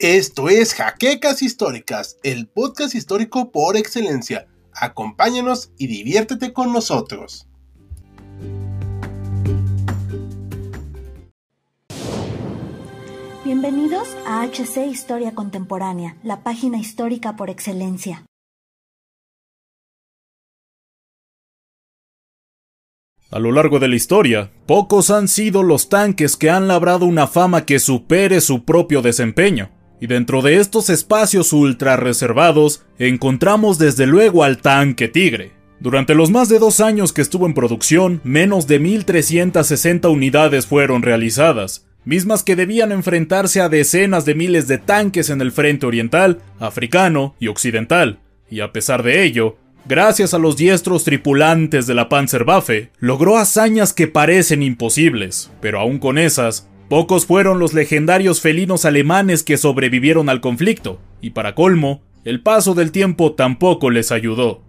Esto es Jaquecas Históricas, el podcast histórico por excelencia. Acompáñanos y diviértete con nosotros. Bienvenidos a HC Historia Contemporánea, la página histórica por excelencia. A lo largo de la historia, pocos han sido los tanques que han labrado una fama que supere su propio desempeño. Y dentro de estos espacios ultra reservados, encontramos desde luego al tanque Tigre. Durante los más de dos años que estuvo en producción, menos de 1.360 unidades fueron realizadas, mismas que debían enfrentarse a decenas de miles de tanques en el frente oriental, africano y occidental. Y a pesar de ello, gracias a los diestros tripulantes de la Panzerwaffe, logró hazañas que parecen imposibles, pero aún con esas, Pocos fueron los legendarios felinos alemanes que sobrevivieron al conflicto, y para colmo, el paso del tiempo tampoco les ayudó.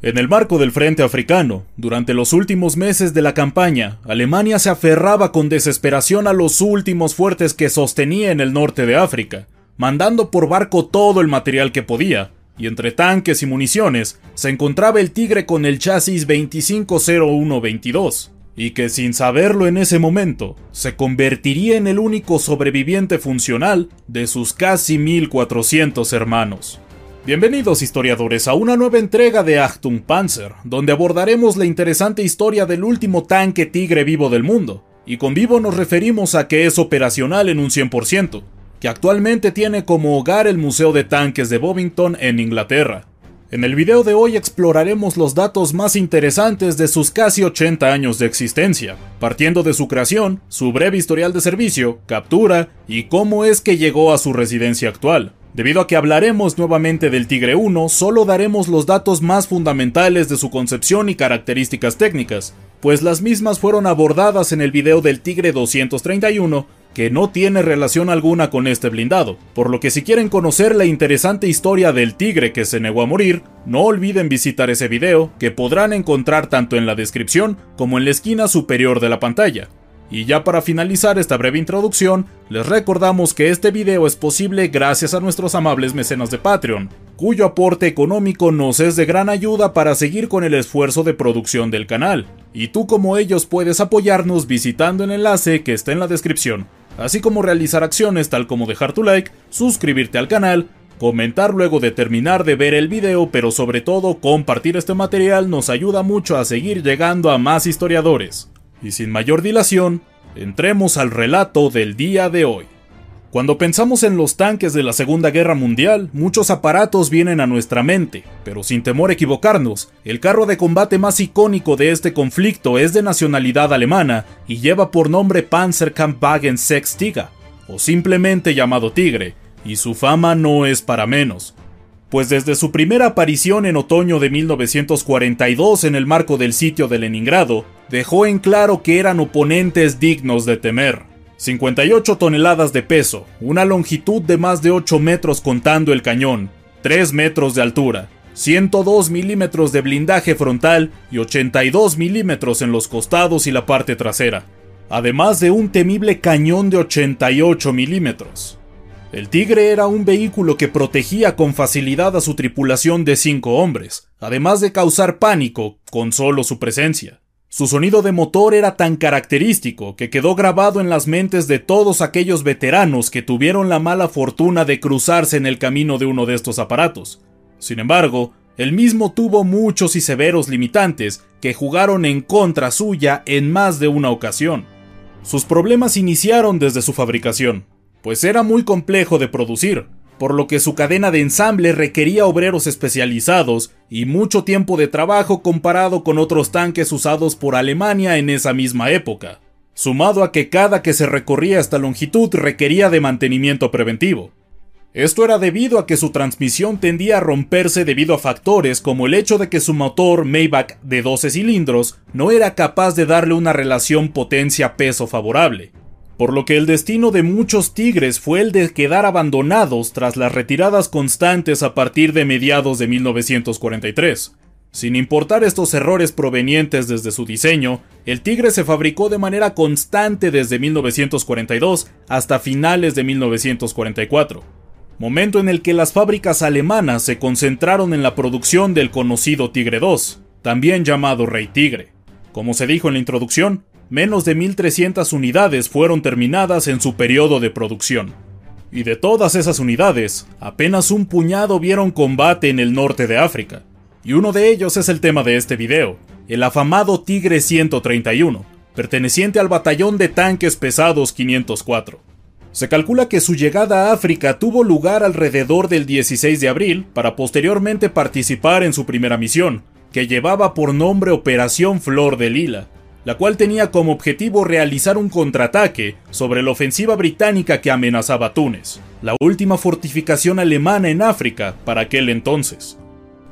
En el marco del frente africano, durante los últimos meses de la campaña, Alemania se aferraba con desesperación a los últimos fuertes que sostenía en el norte de África, mandando por barco todo el material que podía, y entre tanques y municiones se encontraba el Tigre con el chasis 250122 y que sin saberlo en ese momento, se convertiría en el único sobreviviente funcional de sus casi 1400 hermanos. Bienvenidos historiadores a una nueva entrega de Achtung Panzer, donde abordaremos la interesante historia del último tanque tigre vivo del mundo, y con vivo nos referimos a que es operacional en un 100%, que actualmente tiene como hogar el Museo de Tanques de Bovington en Inglaterra, en el video de hoy exploraremos los datos más interesantes de sus casi 80 años de existencia, partiendo de su creación, su breve historial de servicio, captura y cómo es que llegó a su residencia actual. Debido a que hablaremos nuevamente del Tigre 1, solo daremos los datos más fundamentales de su concepción y características técnicas, pues las mismas fueron abordadas en el video del Tigre 231 que no tiene relación alguna con este blindado, por lo que si quieren conocer la interesante historia del tigre que se negó a morir, no olviden visitar ese video, que podrán encontrar tanto en la descripción como en la esquina superior de la pantalla. Y ya para finalizar esta breve introducción, les recordamos que este video es posible gracias a nuestros amables mecenas de Patreon, cuyo aporte económico nos es de gran ayuda para seguir con el esfuerzo de producción del canal. Y tú como ellos puedes apoyarnos visitando el enlace que está en la descripción así como realizar acciones tal como dejar tu like, suscribirte al canal, comentar luego de terminar de ver el video, pero sobre todo compartir este material nos ayuda mucho a seguir llegando a más historiadores. Y sin mayor dilación, entremos al relato del día de hoy. Cuando pensamos en los tanques de la Segunda Guerra Mundial, muchos aparatos vienen a nuestra mente, pero sin temor a equivocarnos, el carro de combate más icónico de este conflicto es de nacionalidad alemana y lleva por nombre Panzerkampfwagen 6 Tiger, o simplemente llamado Tigre, y su fama no es para menos. Pues desde su primera aparición en otoño de 1942 en el marco del sitio de Leningrado, dejó en claro que eran oponentes dignos de temer. 58 toneladas de peso, una longitud de más de 8 metros contando el cañón, 3 metros de altura, 102 milímetros de blindaje frontal y 82 milímetros en los costados y la parte trasera, además de un temible cañón de 88 milímetros. El Tigre era un vehículo que protegía con facilidad a su tripulación de 5 hombres, además de causar pánico con solo su presencia. Su sonido de motor era tan característico que quedó grabado en las mentes de todos aquellos veteranos que tuvieron la mala fortuna de cruzarse en el camino de uno de estos aparatos. Sin embargo, el mismo tuvo muchos y severos limitantes que jugaron en contra suya en más de una ocasión. Sus problemas iniciaron desde su fabricación, pues era muy complejo de producir, por lo que su cadena de ensamble requería obreros especializados y mucho tiempo de trabajo comparado con otros tanques usados por Alemania en esa misma época, sumado a que cada que se recorría esta longitud requería de mantenimiento preventivo. Esto era debido a que su transmisión tendía a romperse debido a factores como el hecho de que su motor Maybach de 12 cilindros no era capaz de darle una relación potencia-peso favorable, por lo que el destino de muchos tigres fue el de quedar abandonados tras las retiradas constantes a partir de mediados de 1943. Sin importar estos errores provenientes desde su diseño, el Tigre se fabricó de manera constante desde 1942 hasta finales de 1944, momento en el que las fábricas alemanas se concentraron en la producción del conocido Tigre II, también llamado Rey Tigre. Como se dijo en la introducción, menos de 1.300 unidades fueron terminadas en su periodo de producción. Y de todas esas unidades, apenas un puñado vieron combate en el norte de África. Y uno de ellos es el tema de este video, el afamado Tigre 131, perteneciente al batallón de tanques pesados 504. Se calcula que su llegada a África tuvo lugar alrededor del 16 de abril para posteriormente participar en su primera misión, que llevaba por nombre Operación Flor de Lila, la cual tenía como objetivo realizar un contraataque sobre la ofensiva británica que amenazaba Túnez, la última fortificación alemana en África para aquel entonces.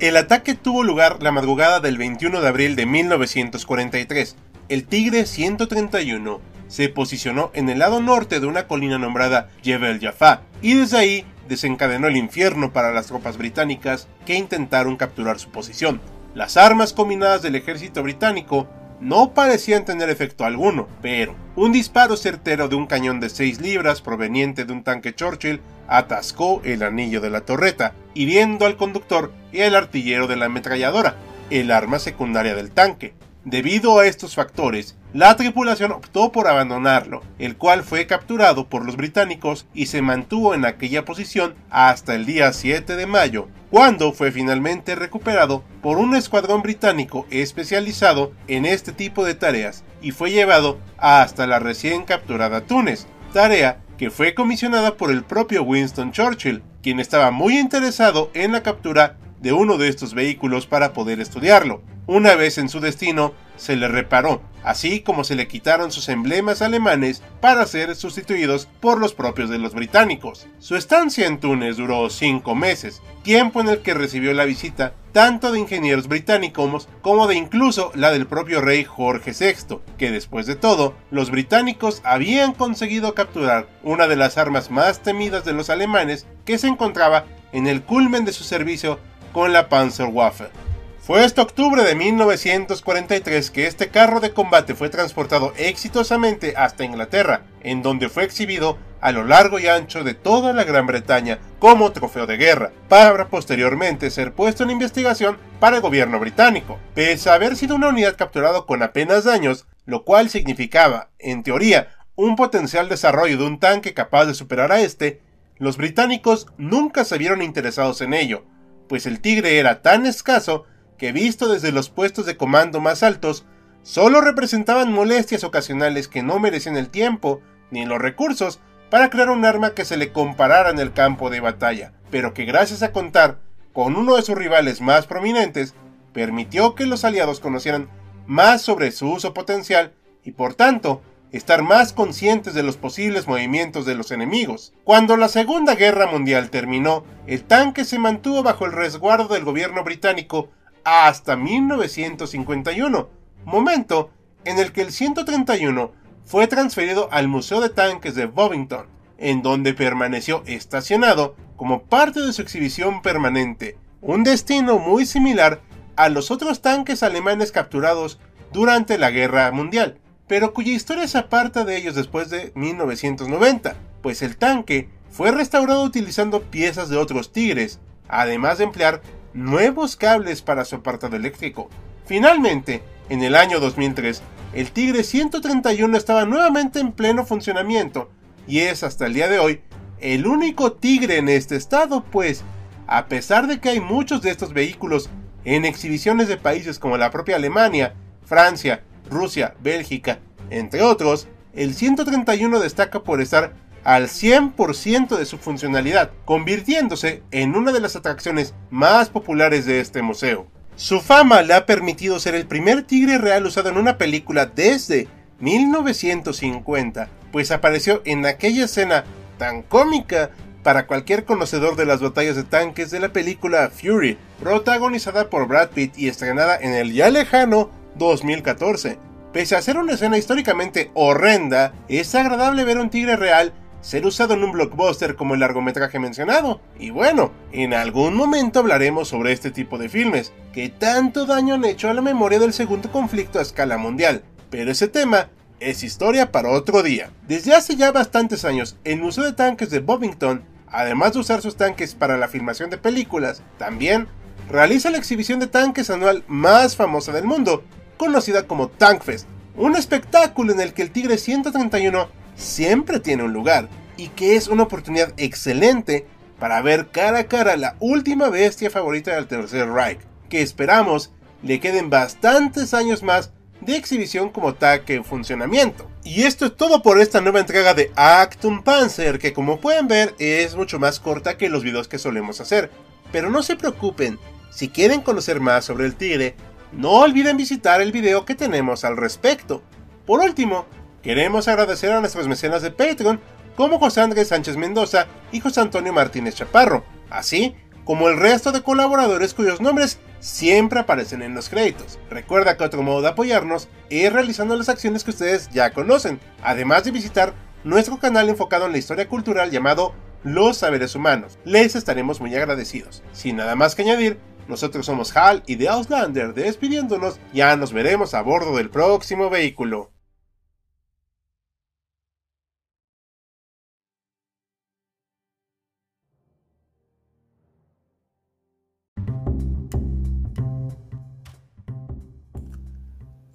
El ataque tuvo lugar la madrugada del 21 de abril de 1943. El Tigre 131 se posicionó en el lado norte de una colina nombrada Jebel Jaffa y desde ahí desencadenó el infierno para las tropas británicas que intentaron capturar su posición. Las armas combinadas del ejército británico no parecían tener efecto alguno, pero un disparo certero de un cañón de 6 libras proveniente de un tanque Churchill atascó el anillo de la torreta, hiriendo al conductor y al artillero de la ametralladora, el arma secundaria del tanque. Debido a estos factores, la tripulación optó por abandonarlo, el cual fue capturado por los británicos y se mantuvo en aquella posición hasta el día 7 de mayo, cuando fue finalmente recuperado por un escuadrón británico especializado en este tipo de tareas y fue llevado hasta la recién capturada Túnez, tarea que fue comisionada por el propio Winston Churchill, quien estaba muy interesado en la captura de uno de estos vehículos para poder estudiarlo. Una vez en su destino, se le reparó, así como se le quitaron sus emblemas alemanes para ser sustituidos por los propios de los británicos. Su estancia en Túnez duró cinco meses, tiempo en el que recibió la visita tanto de ingenieros británicos como de incluso la del propio rey Jorge VI, que después de todo, los británicos habían conseguido capturar una de las armas más temidas de los alemanes que se encontraba en el culmen de su servicio con la Panzerwaffe. Fue este octubre de 1943 que este carro de combate fue transportado exitosamente hasta Inglaterra, en donde fue exhibido a lo largo y ancho de toda la Gran Bretaña como trofeo de guerra, para posteriormente ser puesto en investigación para el gobierno británico. Pese a haber sido una unidad capturada con apenas daños, lo cual significaba, en teoría, un potencial desarrollo de un tanque capaz de superar a este, los británicos nunca se vieron interesados en ello, pues el Tigre era tan escaso que visto desde los puestos de comando más altos, solo representaban molestias ocasionales que no merecían el tiempo ni los recursos para crear un arma que se le comparara en el campo de batalla, pero que gracias a contar con uno de sus rivales más prominentes, permitió que los aliados conocieran más sobre su uso potencial y por tanto estar más conscientes de los posibles movimientos de los enemigos. Cuando la Segunda Guerra Mundial terminó, el tanque se mantuvo bajo el resguardo del gobierno británico hasta 1951, momento en el que el 131 fue transferido al Museo de Tanques de Bovington, en donde permaneció estacionado como parte de su exhibición permanente, un destino muy similar a los otros tanques alemanes capturados durante la Guerra Mundial, pero cuya historia se aparta de ellos después de 1990, pues el tanque fue restaurado utilizando piezas de otros Tigres, además de emplear nuevos cables para su apartado eléctrico. Finalmente, en el año 2003, el Tigre 131 estaba nuevamente en pleno funcionamiento y es hasta el día de hoy el único Tigre en este estado, pues, a pesar de que hay muchos de estos vehículos en exhibiciones de países como la propia Alemania, Francia, Rusia, Bélgica, entre otros, el 131 destaca por estar al 100% de su funcionalidad, convirtiéndose en una de las atracciones más populares de este museo. Su fama le ha permitido ser el primer tigre real usado en una película desde 1950, pues apareció en aquella escena tan cómica para cualquier conocedor de las batallas de tanques de la película Fury, protagonizada por Brad Pitt y estrenada en el ya lejano 2014. Pese a ser una escena históricamente horrenda, es agradable ver un tigre real ser usado en un blockbuster como el largometraje mencionado. Y bueno, en algún momento hablaremos sobre este tipo de filmes, que tanto daño han hecho a la memoria del segundo conflicto a escala mundial. Pero ese tema es historia para otro día. Desde hace ya bastantes años, el Museo de Tanques de Bovington además de usar sus tanques para la filmación de películas, también realiza la exhibición de tanques anual más famosa del mundo, conocida como Tankfest, un espectáculo en el que el Tigre 131 siempre tiene un lugar y que es una oportunidad excelente para ver cara a cara la última bestia favorita del Tercer Reich, que esperamos le queden bastantes años más de exhibición como tanque en funcionamiento. Y esto es todo por esta nueva entrega de Actum Panzer, que como pueden ver es mucho más corta que los videos que solemos hacer. Pero no se preocupen, si quieren conocer más sobre el tigre, no olviden visitar el video que tenemos al respecto. Por último, queremos agradecer a nuestros mecenas de Patreon como José Andrés Sánchez Mendoza y José Antonio Martínez Chaparro, así como el resto de colaboradores cuyos nombres siempre aparecen en los créditos. Recuerda que otro modo de apoyarnos es realizando las acciones que ustedes ya conocen, además de visitar nuestro canal enfocado en la historia cultural llamado Los Saberes Humanos. Les estaremos muy agradecidos. Sin nada más que añadir, nosotros somos Hal y The Auslander despidiéndonos, ya nos veremos a bordo del próximo vehículo.